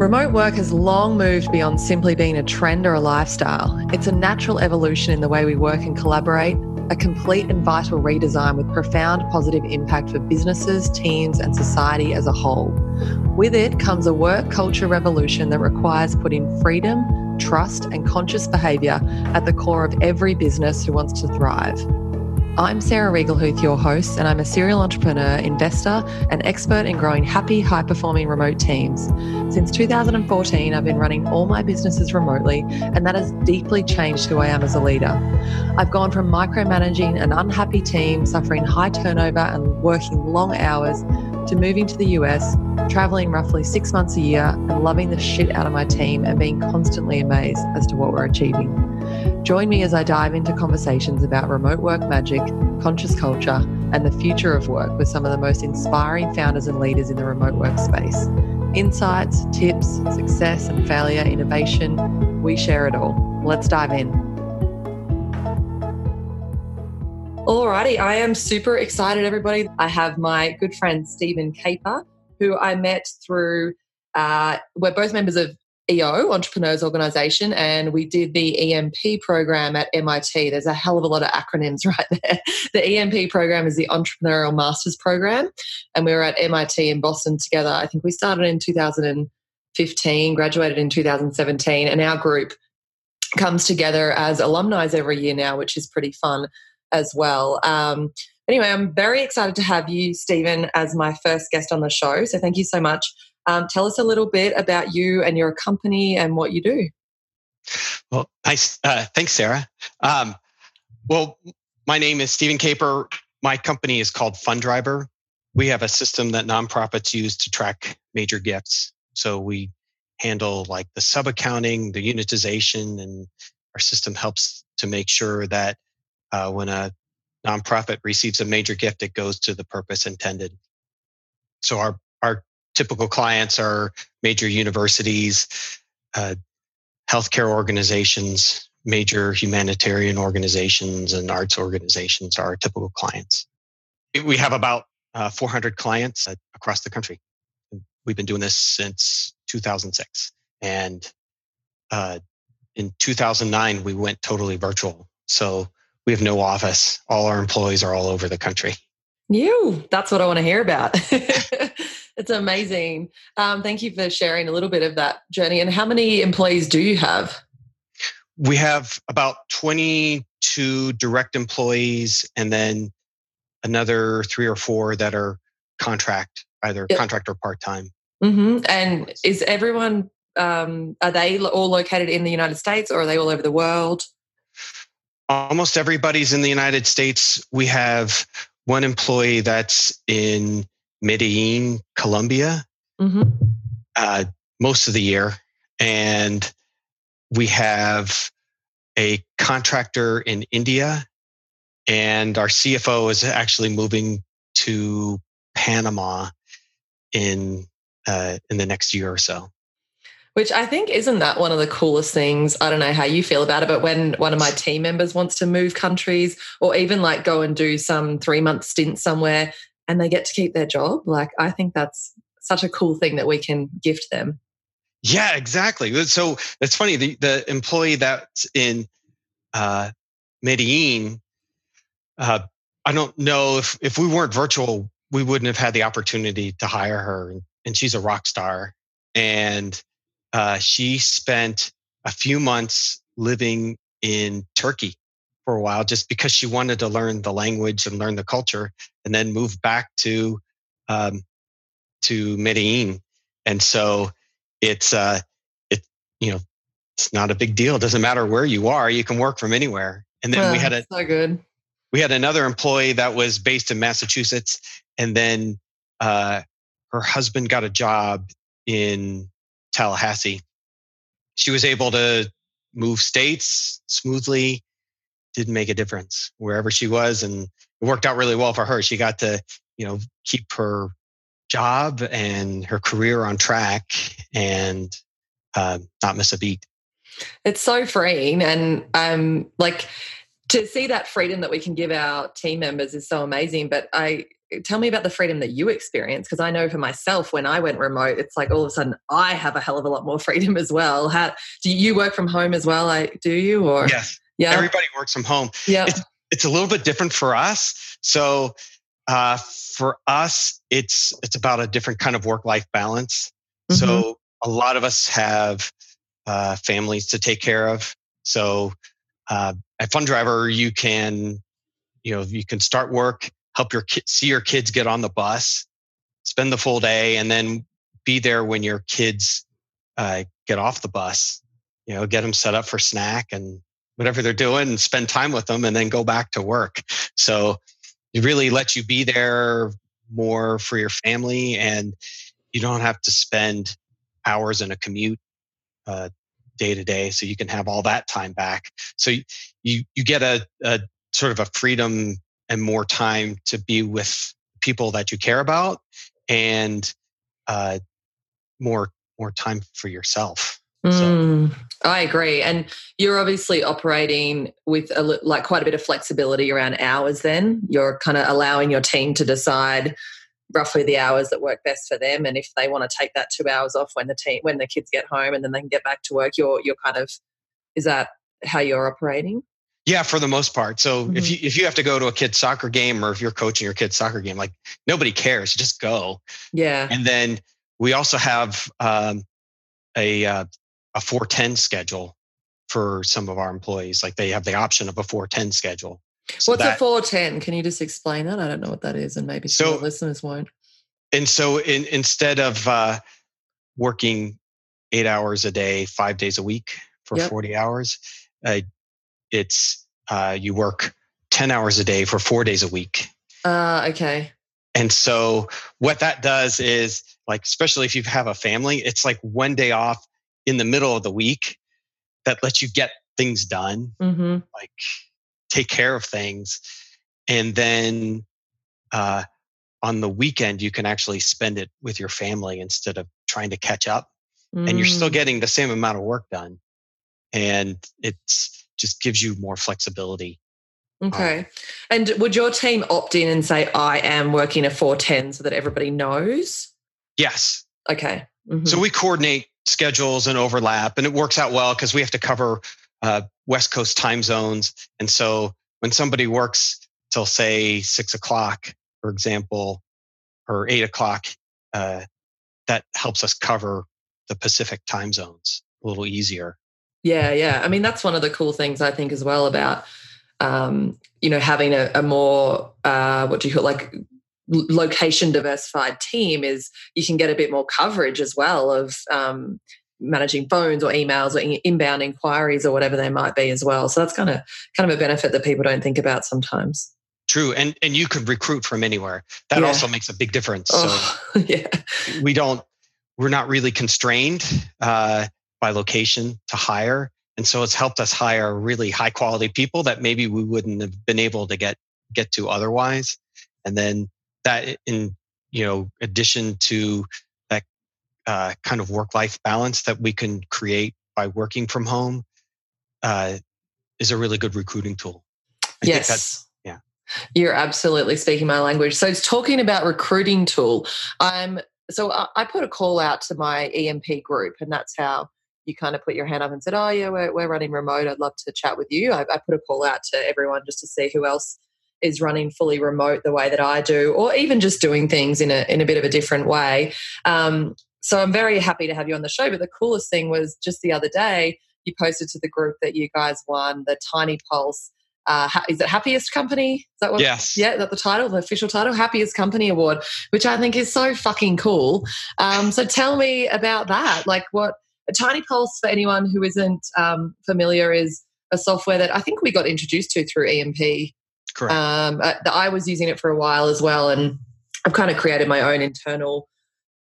Remote work has long moved beyond simply being a trend or a lifestyle. It's a natural evolution in the way we work and collaborate, a complete and vital redesign with profound positive impact for businesses, teams, and society as a whole. With it comes a work culture revolution that requires putting freedom, trust, and conscious behaviour at the core of every business who wants to thrive. I'm Sarah Riegelhuth, your host, and I'm a serial entrepreneur, investor, and expert in growing happy, high performing remote teams. Since 2014, I've been running all my businesses remotely, and that has deeply changed who I am as a leader. I've gone from micromanaging an unhappy team, suffering high turnover, and working long hours to moving to the US, traveling roughly six months a year, and loving the shit out of my team and being constantly amazed as to what we're achieving. Join me as I dive into conversations about remote work magic, conscious culture, and the future of work with some of the most inspiring founders and leaders in the remote work space. Insights, tips, success and failure, innovation, we share it all. Let's dive in. Alrighty, I am super excited, everybody. I have my good friend Steven Kapor, who I met through. Uh, we're both members of EO, Entrepreneurs Organization, and we did the EMP program at MIT. There's a hell of a lot of acronyms right there. The EMP program is the Entrepreneurial Masters Program, and we were at MIT in Boston together. I think we started in 2015, graduated in 2017, and our group comes together as alumni every year now, which is pretty fun as well. Um, anyway, I'm very excited to have you, Steven, as my first guest on the show. So thank you so much um, tell us a little bit about you and your company and what you do. Well. Uh, thanks, Sarah. Um, well, my name is Steven Kapor. My company is called Fundriver. We have a system that nonprofits use to track major gifts. So we handle like the sub accounting, the unitization, and our system helps to make sure that uh, when a nonprofit receives a major gift, it goes to the purpose intended. So our typical clients are major universities, uh, healthcare organizations, major humanitarian organizations, and arts organizations are our typical clients. We have about uh, 400 clients uh, across the country. We've been doing this since 2006. And uh, in 2009, we went totally virtual. So we have no office. All our employees are all over the country. You, that's what I want to hear about. It's amazing. Um, thank you for sharing a little bit of that journey. And how many employees do you have? We have about 22 direct employees and then another three or four that are contract, either yep. contract or part time. Mm-hmm. And is everyone, um, are they all located in the United States or are they all over the world? Almost everybody's in the United States. We have one employee that's in Medellin, Colombia, mm-hmm. uh, most of the year. And we have a contractor in India, and our CFO is actually moving to Panama in uh, in the next year or so. Which I think isn't that one of the coolest things. I don't know how you feel about it, but when one of my team members wants to move countries or even like go and do some three month stint somewhere, and they get to keep their job. Like, I think that's such a cool thing that we can gift them. Yeah, exactly. So it's funny. The, the employee that's in uh, Medellin, uh, I don't know if, if we weren't virtual, we wouldn't have had the opportunity to hire her. And she's a rock star. And uh, she spent a few months living in Turkey for a while just because she wanted to learn the language and learn the culture and then move back to um, to Medellin. And so it's uh it you know it's not a big deal. It doesn't matter where you are, you can work from anywhere. And then we had a so good. We had another employee that was based in Massachusetts and then uh her husband got a job in Tallahassee. She was able to move states smoothly didn't make a difference wherever she was and it worked out really well for her she got to you know keep her job and her career on track and uh, not miss a beat it's so freeing and um like to see that freedom that we can give our team members is so amazing but i tell me about the freedom that you experience because I know for myself when I went remote, it's like all of a sudden I have a hell of a lot more freedom as well. How do you work from home as well? I do you or yes, yeah, everybody works from home. Yeah, it's, it's a little bit different for us. So uh, for us, it's it's about a different kind of work life balance. Mm-hmm. So a lot of us have uh, families to take care of. So uh, at Fundriver, you can you know you can start work help your kids see your kids get on the bus spend the full day and then be there when your kids uh, get off the bus you know get them set up for snack and whatever they're doing and spend time with them and then go back to work. So it really lets you be there more for your family and you don't have to spend hours in a commute uh, day to day so you can have all that time back. So you you get a, a sort of a freedom and more time to be with people that you care about and uh, more more time for yourself. Mm, I agree, and you're obviously operating with a, like quite a bit of flexibility around hours. Then you're kind of allowing your team to decide roughly the hours that work best for them, and if they want to take that two hours off when the team when the kids get home, and then they can get back to work. You're you're kind of is that how you're operating? Yeah, for the most part. So mm-hmm. if you if you have to go to a kid's soccer game or if you're coaching your kid's soccer game, like nobody cares, just go. Yeah. And then we also have um, a uh, a four ten schedule for some of our employees. Like they have the option of a four ten schedule. So What's that, a four ten? Can you just explain that? I don't know what that is, and maybe so, listeners won't. And so in, instead of uh, working eight hours a day, five days a week for yep. forty hours, uh, it's uh, you work 10 hours a day for four days a week. Uh, okay. And so what that does is like, especially if you have a family, it's like one day off in the middle of the week that lets you get things done, mm-hmm. like take care of things. And then uh, on the weekend, you can actually spend it with your family instead of trying to catch up. Mm. And you're still mm. getting the same amount of work done. And it's, just gives you more flexibility. Okay. Um, and would your team opt in and say, I am working a 410 so that everybody knows? Yes. Okay. Mm-hmm. So we coordinate schedules and overlap, and it works out well because we have to cover uh, West Coast time zones. And so when somebody works till, say, six o'clock, for example, or eight o'clock, uh, that helps us cover the Pacific time zones a little easier. Yeah, yeah. I mean, that's one of the cool things I think as well about, um, you know, having a, a more, uh, what do you call it, like location diversified team is you can get a bit more coverage as well of um, managing phones or emails or inbound inquiries or whatever they might be as well. So that's kind of kind of a benefit that people don't think about sometimes. True, and and you could recruit from anywhere. That yeah. also makes a big difference. Oh, so yeah, we don't. We're not really constrained. Uh, by location to hire. And so it's helped us hire really high quality people that maybe we wouldn't have been able to get get to otherwise. And then that in you know addition to that uh, kind of work life balance that we can create by working from home uh, is a really good recruiting tool. I yes. yeah. You're absolutely speaking my language. So it's talking about recruiting tool. I'm so I put a call out to my EMP group, and that's how you kind of put your hand up and said, "Oh yeah, we're we're running remote. I'd love to chat with you." I, I put a call out to everyone just to see who else is running fully remote the way that I do, or even just doing things in a in a bit of a different way. Um, so I'm very happy to have you on the show. But the coolest thing was just the other day you posted to the group that you guys won the Tiny Pulse. Uh, is it happiest company? Is that what? Yes. Yeah, that the title, the official title, happiest company award, which I think is so fucking cool. Um, so tell me about that. Like, what Tiny Pulse, for anyone who isn't um, familiar, is a software that I think we got introduced to through EMP. Correct. Um, uh, I was using it for a while as well, and I've kind of created my own internal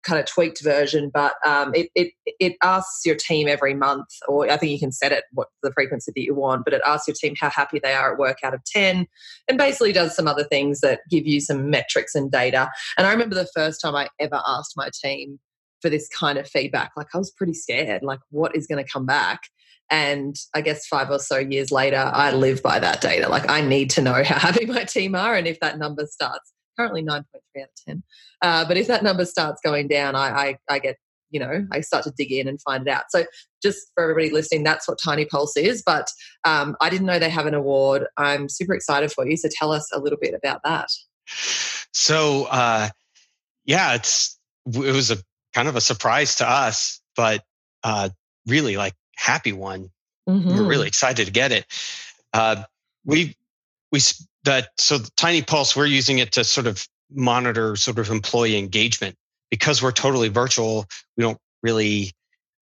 kind of tweaked version, but um, it, it it asks your team every month, or I think you can set it what the frequency that you want, but it asks your team how happy they are at work out of ten, and basically does some other things that give you some metrics and data. And I remember the first time I ever asked my team for this kind of feedback. Like I was pretty scared, like what is going to come back? And I guess five or so years later, I live by that data. Like I need to know how happy my team are, and if that number starts currently 9.3 out of 10. Uh, but if that number starts going down, I, I, I get you know i start to dig in and find it out so just for everybody listening that's what tiny pulse is but um, i didn't know they have an award i'm super excited for you so tell us a little bit about that so uh, yeah it's it was a kind of a surprise to us but uh, really like happy one. Mm-hmm. we are really excited to get it. Uh, we we that so tiny pulse we're using it to sort of monitor sort of employee engagement. Because we're totally virtual, we don't really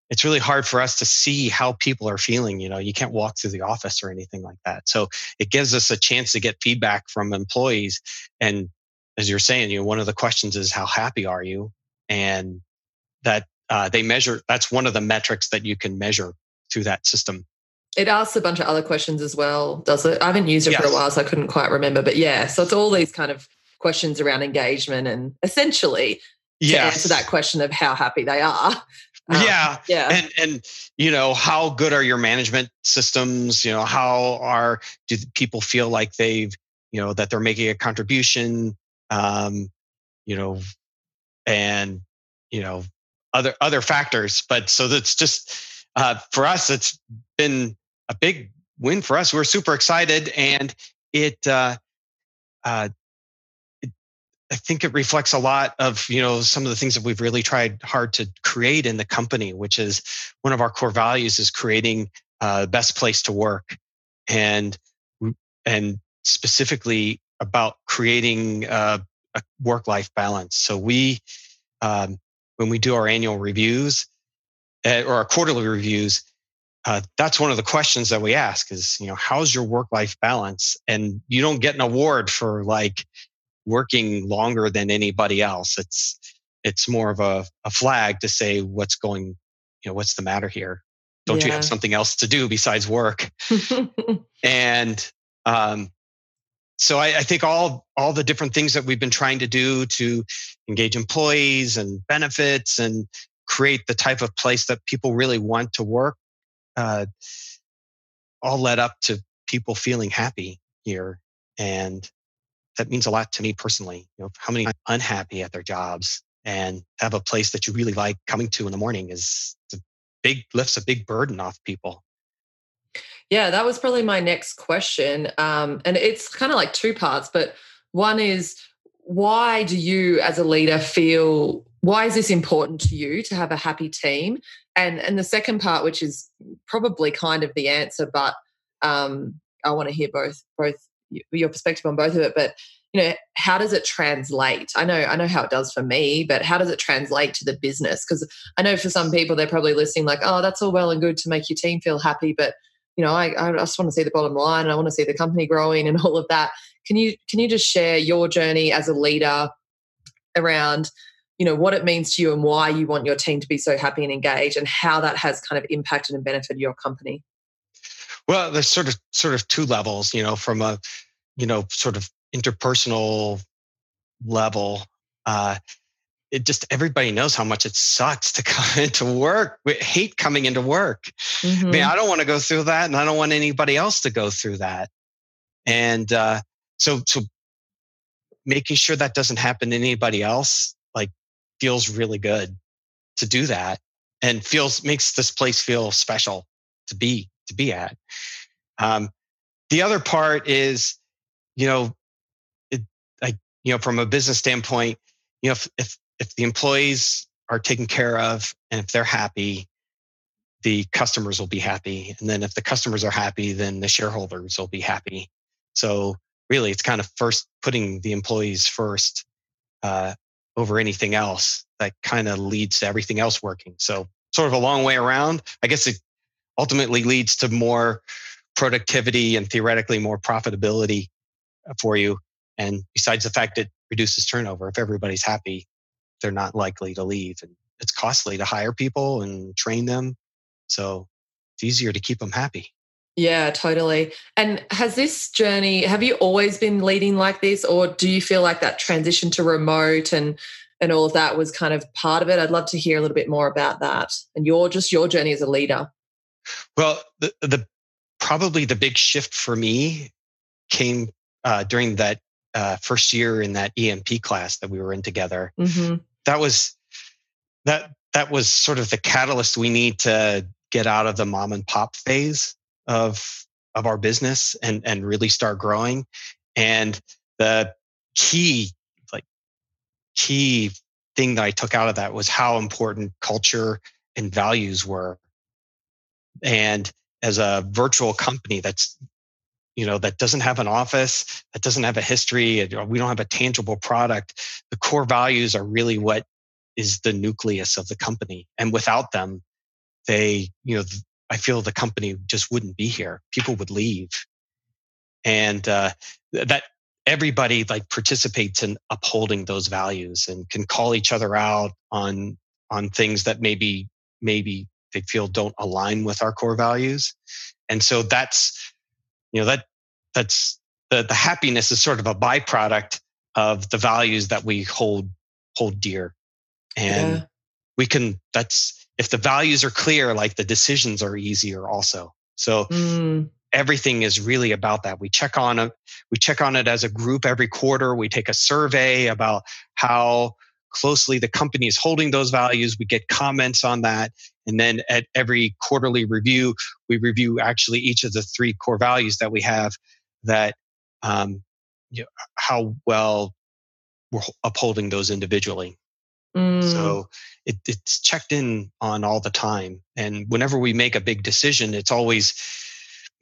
it's really hard for us to see how people are feeling you know? You can't walk through the office or anything like that. So it gives us a chance to get feedback from employees and as you're saying you know one of the questions is how happy are you? And that uh, they measure that's one of the metrics that you can measure through that system it asks a bunch of other questions as well does it i haven't used it yes. for a while so i couldn't quite remember but yeah so it's all these kind of questions around engagement and essentially to yes. answer that question of how happy they are. Um, yeah. Yeah. And and you know, how good are your management systems? You know, how are do people feel like they've, you know, that they're making a contribution? Um, you know, and you know, other other factors. But so that's just uh, for us, it's been a big win for us. We're super excited, and it uh, uh, I think it reflects a lot of you know some of the things that we've really tried hard to create in the company, which is one of our core values is creating uh, the best place to work, and and specifically about creating uh, a work-life balance. So we, um, when we do our annual reviews uh, or our quarterly reviews, uh, that's one of the questions that we ask is you know how's your work-life balance, and you don't get an award for like working longer than anybody else. It's it's more of a, a flag to say what's going, you know, what's the matter here? Don't yeah. you have something else to do besides work? and um, so I, I, think all all the different things that we've been trying to do to engage employees and benefits and create the type of place that people really want to work, uh, all led up to people feeling happy here. And that means a lot to me personally. You know, how many unhappy at their jobs and have a place that you really like coming to in the morning is a big lifts a big burden off people. Yeah, that was probably my next question. Um, and it's kind of like two parts, but one is why do you as a leader feel why is this important to you to have a happy team? And and the second part, which is probably kind of the answer, but um, I want to hear both both your perspective on both of it, but you know, how does it translate? I know, I know how it does for me, but how does it translate to the business? Because I know for some people they're probably listening like, oh, that's all well and good to make your team feel happy, but you know, I, I just want to see the bottom line and I want to see the company growing and all of that. Can you can you just share your journey as a leader around you know what it means to you and why you want your team to be so happy and engaged and how that has kind of impacted and benefited your company well, there's sort of sort of two levels, you know, from a you know sort of interpersonal level. Uh, it just everybody knows how much it sucks to come into work. We hate coming into work. Mm-hmm. I mean. I don't want to go through that, and I don't want anybody else to go through that. And uh, so, so making sure that doesn't happen to anybody else, like, feels really good to do that, and feels makes this place feel special to be to be at. Um, the other part is, you know, it, I, you know, from a business standpoint, you know, if, if, if the employees are taken care of and if they're happy, the customers will be happy. And then if the customers are happy, then the shareholders will be happy. So really, it's kind of first putting the employees first uh, over anything else that kind of leads to everything else working. So sort of a long way around. I guess it ultimately leads to more productivity and theoretically more profitability for you. And besides the fact it reduces turnover, if everybody's happy, they're not likely to leave. And it's costly to hire people and train them. So it's easier to keep them happy. Yeah, totally. And has this journey, have you always been leading like this, or do you feel like that transition to remote and and all of that was kind of part of it? I'd love to hear a little bit more about that and your just your journey as a leader. Well, the, the probably the big shift for me came uh, during that uh, first year in that EMP class that we were in together. Mm-hmm. That was that that was sort of the catalyst we need to get out of the mom and pop phase of of our business and and really start growing. And the key like key thing that I took out of that was how important culture and values were. And as a virtual company that's you know that doesn't have an office that doesn't have a history we don't have a tangible product the core values are really what is the nucleus of the company. And without them they you know i feel the company just wouldn't be here. People would leave. And uh, that everybody like participates in upholding those values and can call each other out on on things that maybe maybe they feel don't align with our core values. And so that's you know that that's the, the happiness is sort of a byproduct of the values that we hold hold dear and yeah. we can that's if the values are clear like the decisions are easier also so mm. everything is really about that we check on it we check on it as a group every quarter we take a survey about how closely the company is holding those values we get comments on that and then at every quarterly review we review actually each of the three core values that we have that um, you know, how well we're upholding those individually Mm. So it, it's checked in on all the time. And whenever we make a big decision, it's always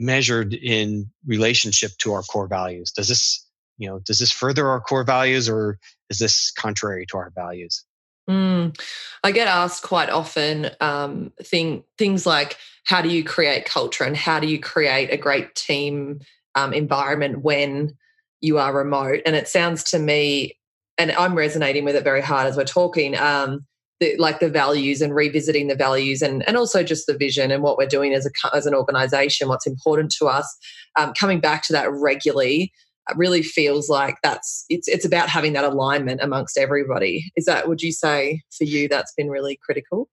measured in relationship to our core values. Does this, you know, does this further our core values or is this contrary to our values? Mm. I get asked quite often um, thing, things like how do you create culture and how do you create a great team um, environment when you are remote? And it sounds to me and I'm resonating with it very hard as we're talking. Um, the, like the values and revisiting the values and, and also just the vision and what we're doing as a as an organization, what's important to us. Um, coming back to that regularly uh, really feels like that's it's it's about having that alignment amongst everybody. Is that would you say for you that's been really critical?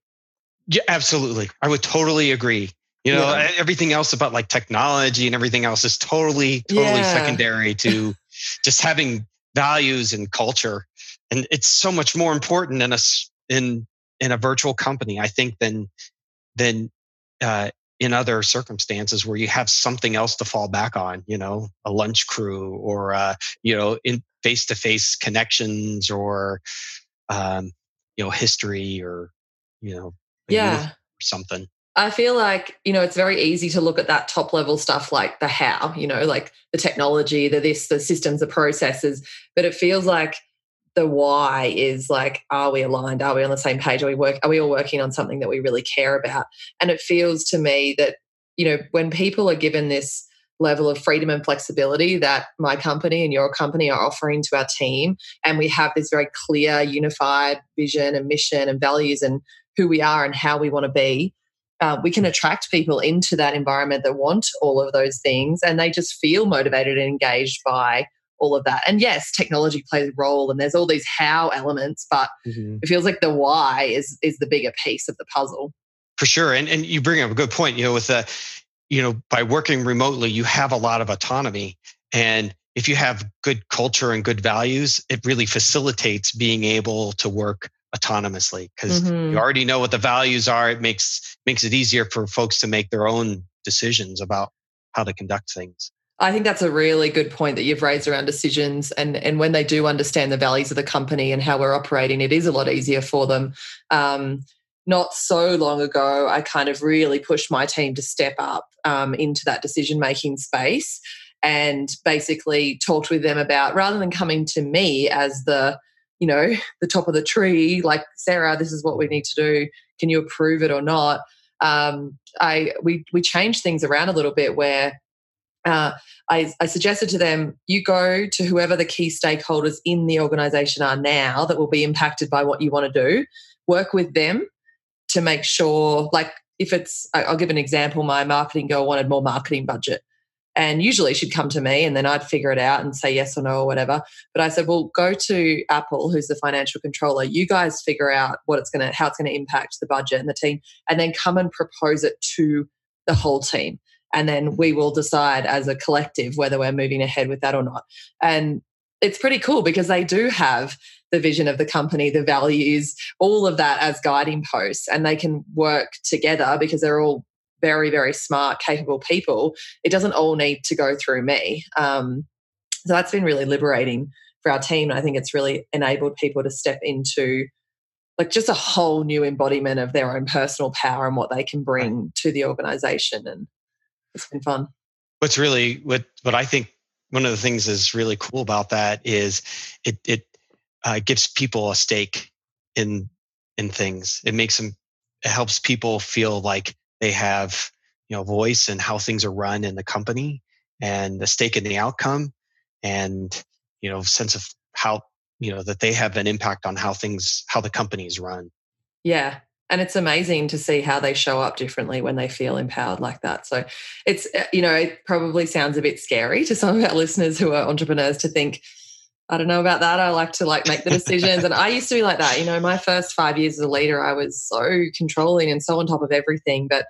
Yeah, absolutely. I would totally agree. You know, yeah. everything else about like technology and everything else is totally, totally yeah. secondary to just having values and culture. And it's so much more important in a in in a virtual company, I think, than than uh, in other circumstances where you have something else to fall back on. You know, a lunch crew or uh, you know, in face to face connections or um, you know, history or you know, yeah, something. I feel like, you know, it's very easy to look at that top level stuff like the how, you know, like the technology, the this, the systems, the processes, but it feels like the why is like, are we aligned? Are we on the same page? Are we work are we all working on something that we really care about? And it feels to me that, you know, when people are given this level of freedom and flexibility that my company and your company are offering to our team, and we have this very clear, unified vision and mission and values and who we are and how we want to be uh, we can attract people into that environment that want all of those things and they just feel motivated and engaged by all of that. And yes, technology plays a role and there's all these how elements, but mm-hmm. it feels like the why is is the bigger piece of the puzzle. For sure. And and you bring up a good point, you know, with the you know, by working remotely, you have a lot of autonomy and if you have good culture and good values, it really facilitates being able to work autonomously because mm-hmm. you already know what the values are it makes makes it easier for folks to make their own decisions about how to conduct things I think that's a really good point that you've raised around decisions and and when they do understand the values of the company and how we're operating it is a lot easier for them um, not so long ago I kind of really pushed my team to step up um, into that decision making space and basically talked with them about rather than coming to me as the you know, the top of the tree, like, Sarah, this is what we need to do. Can you approve it or not? Um, I we we changed things around a little bit where uh, I, I, suggested to them, you go to whoever the key stakeholders in the organization are now that will be impacted by what you want to do, work with them to make sure, like, if it's, I'll give an example, my marketing girl wanted more marketing budget. And usually she'd come to me and then I'd figure it out and say yes or no or whatever. But I said, well, go to Apple, who's the financial controller. You guys figure out what it's going to, how it's going to impact the budget and the team, and then come and propose it to the whole team. And then we will decide as a collective whether we're moving ahead with that or not. And it's pretty cool because they do have the vision of the company, the values, all of that as guiding posts, and they can work together because they're all very, very smart, capable people. It doesn't all need to go through me. Um, so that's been really liberating for our team. I think it's really enabled people to step into like just a whole new embodiment of their own personal power and what they can bring to the organization. And it's been fun. What's really what what I think one of the things is really cool about that is it it uh, gives people a stake in in things. It makes them it helps people feel like they have you know voice and how things are run in the company and a stake in the outcome and you know sense of how you know that they have an impact on how things how the companies run yeah and it's amazing to see how they show up differently when they feel empowered like that so it's uh, you know it probably sounds a bit scary to some of our listeners who are entrepreneurs to think i don't know about that i like to like make the decisions and i used to be like that you know my first five years as a leader i was so controlling and so on top of everything but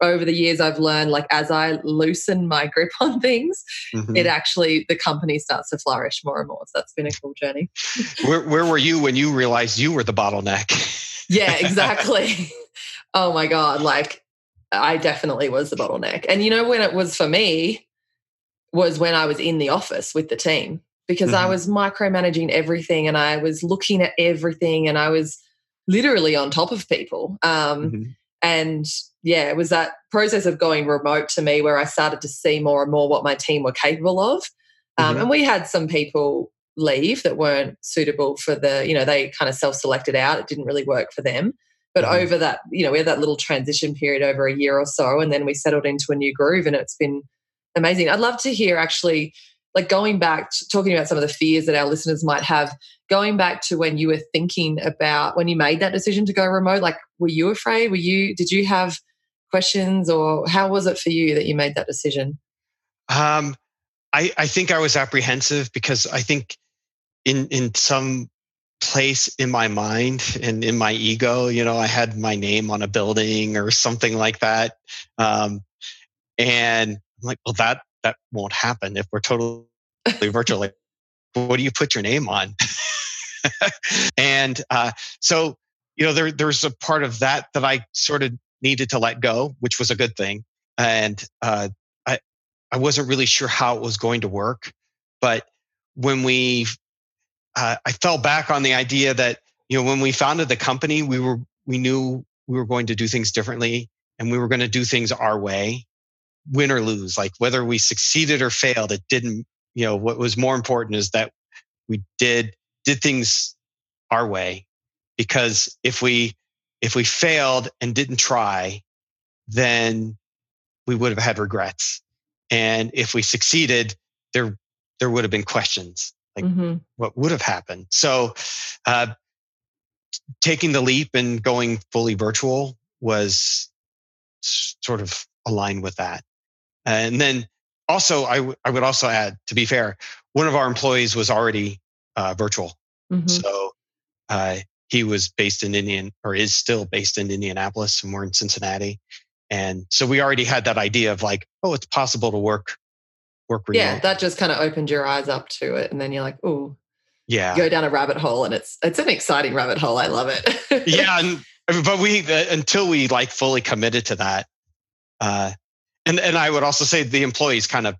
over the years I've learned like as I loosen my grip on things, mm-hmm. it actually the company starts to flourish more and more. So that's been a cool journey. where where were you when you realized you were the bottleneck? yeah, exactly. oh my God. Like I definitely was the bottleneck. And you know when it was for me was when I was in the office with the team because mm-hmm. I was micromanaging everything and I was looking at everything and I was literally on top of people. Um, mm-hmm. And yeah, it was that process of going remote to me where I started to see more and more what my team were capable of. Um, mm-hmm. And we had some people leave that weren't suitable for the, you know, they kind of self selected out. It didn't really work for them. But mm-hmm. over that, you know, we had that little transition period over a year or so, and then we settled into a new groove, and it's been amazing. I'd love to hear actually, like going back, talking about some of the fears that our listeners might have, going back to when you were thinking about when you made that decision to go remote, like, were you afraid? Were you, did you have, questions, or how was it for you that you made that decision? Um, I, I think I was apprehensive because I think in in some place in my mind and in my ego, you know, I had my name on a building or something like that, um, and I'm like, well, that that won't happen if we're totally virtual. Like, what do you put your name on? and uh, so, you know, there there's a part of that that I sort of needed to let go, which was a good thing. And uh, I, I wasn't really sure how it was going to work. But when we, uh, I fell back on the idea that, you know, when we founded the company, we were, we knew we were going to do things differently and we were going to do things our way, win or lose. Like whether we succeeded or failed, it didn't, you know, what was more important is that we did, did things our way. Because if we if we failed and didn't try, then we would have had regrets. And if we succeeded, there there would have been questions like mm-hmm. what would have happened. So, uh, taking the leap and going fully virtual was sort of aligned with that. And then also, I, w- I would also add, to be fair, one of our employees was already uh, virtual. Mm-hmm. So uh, he was based in Indian or is still based in Indianapolis and we're in Cincinnati. And so we already had that idea of like, oh, it's possible to work work remote. Yeah, that just kind of opened your eyes up to it. And then you're like, oh, yeah. Go down a rabbit hole and it's it's an exciting rabbit hole. I love it. yeah. And, but we uh, until we like fully committed to that. Uh and and I would also say the employees kind of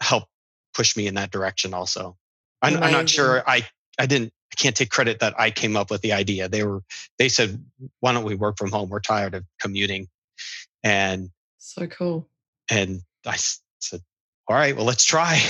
help push me in that direction also. I'm, I'm not sure I I didn't I can't take credit that I came up with the idea. They were they said, "Why don't we work from home? We're tired of commuting." And so cool. And I said, "All right, well, let's try."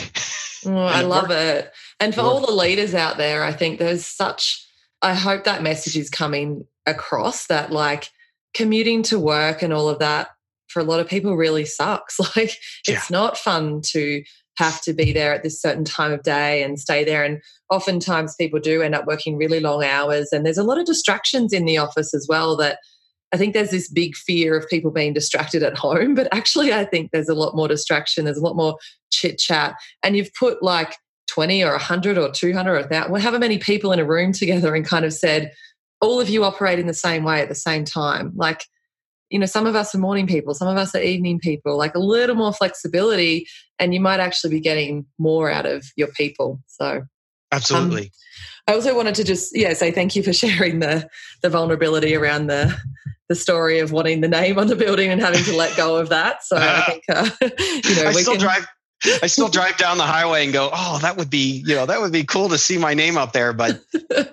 Oh, I love worked. it. And for all the leaders out there, I think there's such. I hope that message is coming across that like commuting to work and all of that for a lot of people really sucks. Like yeah. it's not fun to have to be there at this certain time of day and stay there. And oftentimes people do end up working really long hours. And there's a lot of distractions in the office as well that I think there's this big fear of people being distracted at home. But actually, I think there's a lot more distraction. There's a lot more chit chat. And you've put like 20 or 100 or 200 or 1,000, however many people in a room together and kind of said, all of you operate in the same way at the same time. Like, you know, some of us are morning people, some of us are evening people, like a little more flexibility, and you might actually be getting more out of your people. So, Absolutely. Um, I also wanted to just yeah say thank you for sharing the the vulnerability around the the story of wanting the name on the building and having to let go of that. So I think uh, you know I we still can, drive. I still drive down the highway and go, oh, that would be you know that would be cool to see my name up there, but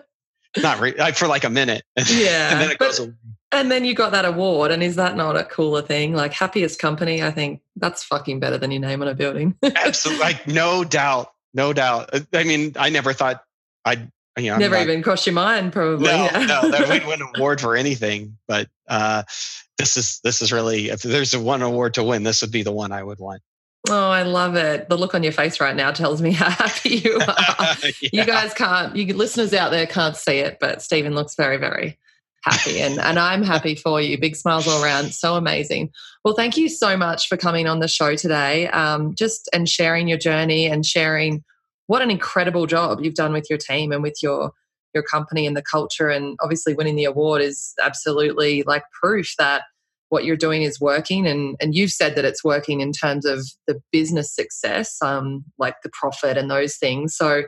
not re- for like a minute. Yeah, and then it goes. But, and then you got that award, and is that not a cooler thing? Like happiest company, I think that's fucking better than your name on a building. Absolutely, like no doubt, no doubt. I mean, I never thought I'd you know, never not, even crossed your mind, probably. No, yeah. no, that we'd win an award for anything. But uh, this is this is really if there's a one award to win, this would be the one I would want. Oh, I love it. The look on your face right now tells me how happy you are. yeah. You guys can't, you listeners out there can't see it, but Steven looks very, very happy and, and I'm happy for you. Big smiles all around. So amazing. Well, thank you so much for coming on the show today. Um, just and sharing your journey and sharing what an incredible job you've done with your team and with your your company and the culture. And obviously winning the award is absolutely like proof that what you're doing is working. And and you've said that it's working in terms of the business success um like the profit and those things. So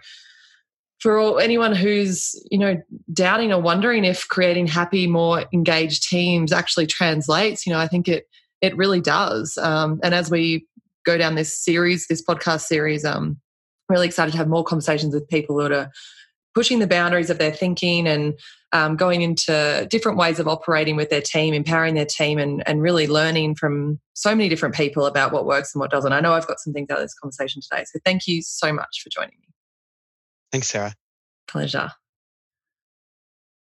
for all, anyone who's you know doubting or wondering if creating happy more engaged teams actually translates you know i think it it really does. Um, and as we go down this series this podcast series um, really excited to have more conversations with people that are pushing the boundaries of their thinking and um, going into different ways of operating with their team, empowering their team, and, and really learning from so many different people about what works and what doesn't. I know I've got some things out of this conversation today. So thank you so much for joining me. Thanks, Sarah. Pleasure.